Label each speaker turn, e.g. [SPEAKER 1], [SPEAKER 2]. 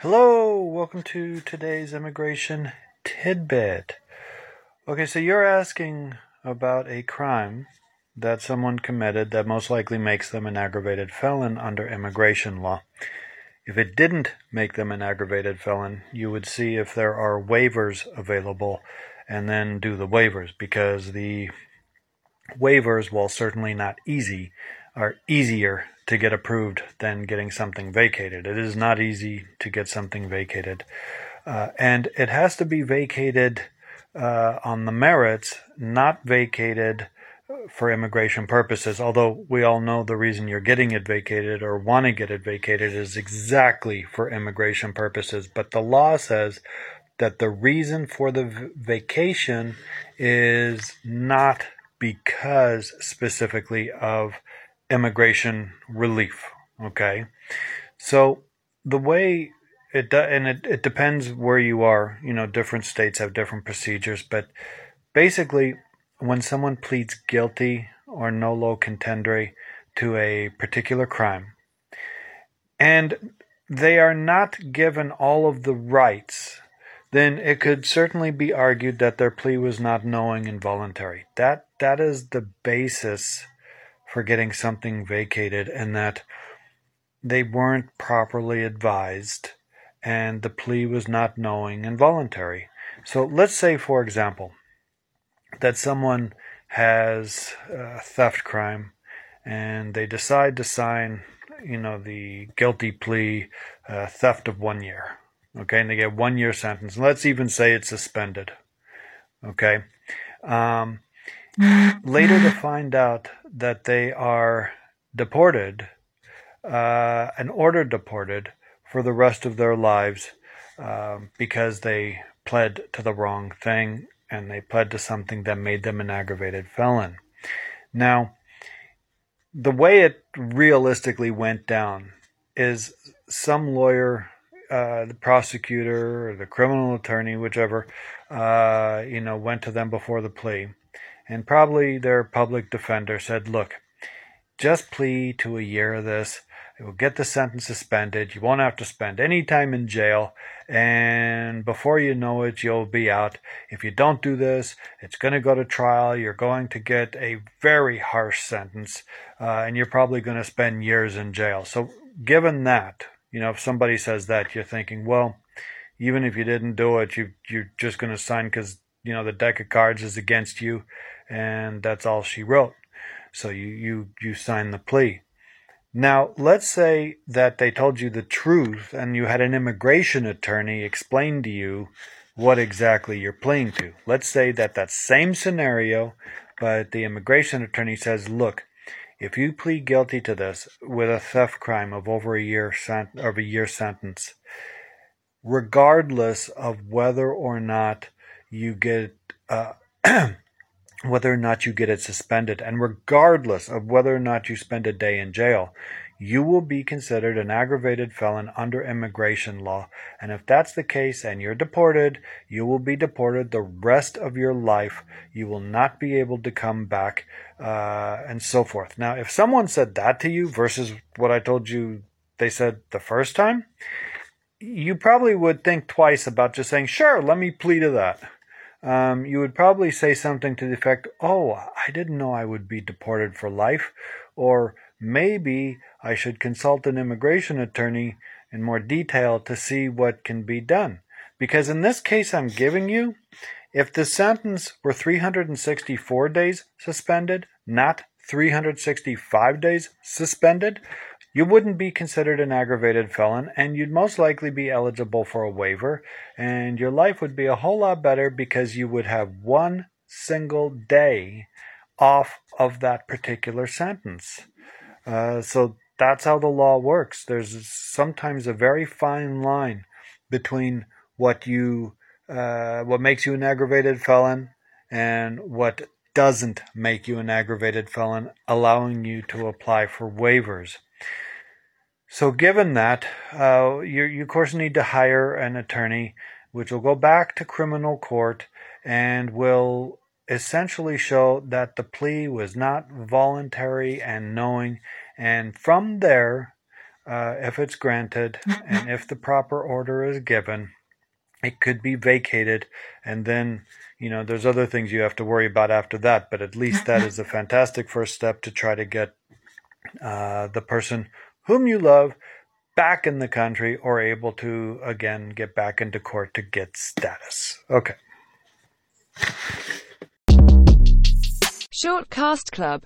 [SPEAKER 1] Hello, welcome to today's immigration tidbit. Okay, so you're asking about a crime that someone committed that most likely makes them an aggravated felon under immigration law. If it didn't make them an aggravated felon, you would see if there are waivers available and then do the waivers because the waivers, while certainly not easy, are easier to get approved than getting something vacated. It is not easy to get something vacated. Uh, and it has to be vacated uh, on the merits, not vacated for immigration purposes, although we all know the reason you're getting it vacated or want to get it vacated is exactly for immigration purposes. But the law says that the reason for the v- vacation is not because specifically of immigration relief. Okay. So the way it do, and it, it depends where you are, you know, different states have different procedures, but basically when someone pleads guilty or nolo contendere to a particular crime, and they are not given all of the rights, then it could certainly be argued that their plea was not knowing and voluntary. That that is the basis for getting something vacated, and that they weren't properly advised, and the plea was not knowing and voluntary. So let's say, for example, that someone has a theft crime and they decide to sign, you know, the guilty plea, uh, theft of one year. Okay, and they get one year sentence. Let's even say it's suspended. Okay. Um, later to find out that they are deported uh, and ordered deported for the rest of their lives um, because they pled to the wrong thing and they pled to something that made them an aggravated felon. Now, the way it realistically went down is some lawyer, uh, the prosecutor or the criminal attorney, whichever, uh, you know, went to them before the plea, and probably their public defender said, "Look, just plead to a year of this. It will get the sentence suspended. You won't have to spend any time in jail. And before you know it, you'll be out. If you don't do this, it's going to go to trial. You're going to get a very harsh sentence. Uh, and you're probably going to spend years in jail. So, given that, you know, if somebody says that, you're thinking, well, even if you didn't do it, you, you're just going to sign because, you know, the deck of cards is against you. And that's all she wrote. So you, you, you sign the plea. Now, let's say that they told you the truth and you had an immigration attorney explain to you what exactly you're pleading to. Let's say that that same scenario, but the immigration attorney says, look, if you plead guilty to this with a theft crime of over a year sent- of a year sentence, regardless of whether or not you get uh, whether or not you get it suspended, and regardless of whether or not you spend a day in jail, you will be considered an aggravated felon under immigration law. And if that's the case and you're deported, you will be deported the rest of your life. You will not be able to come back, uh, and so forth. Now, if someone said that to you versus what I told you they said the first time, you probably would think twice about just saying, sure, let me plead to that um, you would probably say something to the effect, Oh, I didn't know I would be deported for life. Or maybe I should consult an immigration attorney in more detail to see what can be done. Because in this case I'm giving you, if the sentence were 364 days suspended, not 365 days suspended, you wouldn't be considered an aggravated felon and you'd most likely be eligible for a waiver and your life would be a whole lot better because you would have one single day off of that particular sentence. Uh, so that's how the law works. There's sometimes a very fine line between what you uh, what makes you an aggravated felon and what doesn't make you an aggravated felon, allowing you to apply for waivers. So, given that, uh, you, you, of course, need to hire an attorney, which will go back to criminal court and will essentially show that the plea was not voluntary and knowing. And from there, uh, if it's granted and if the proper order is given, it could be vacated. And then, you know, there's other things you have to worry about after that. But at least that is a fantastic first step to try to get uh, the person whom you love back in the country or able to again get back into court to get status. Okay.
[SPEAKER 2] Short Cast Club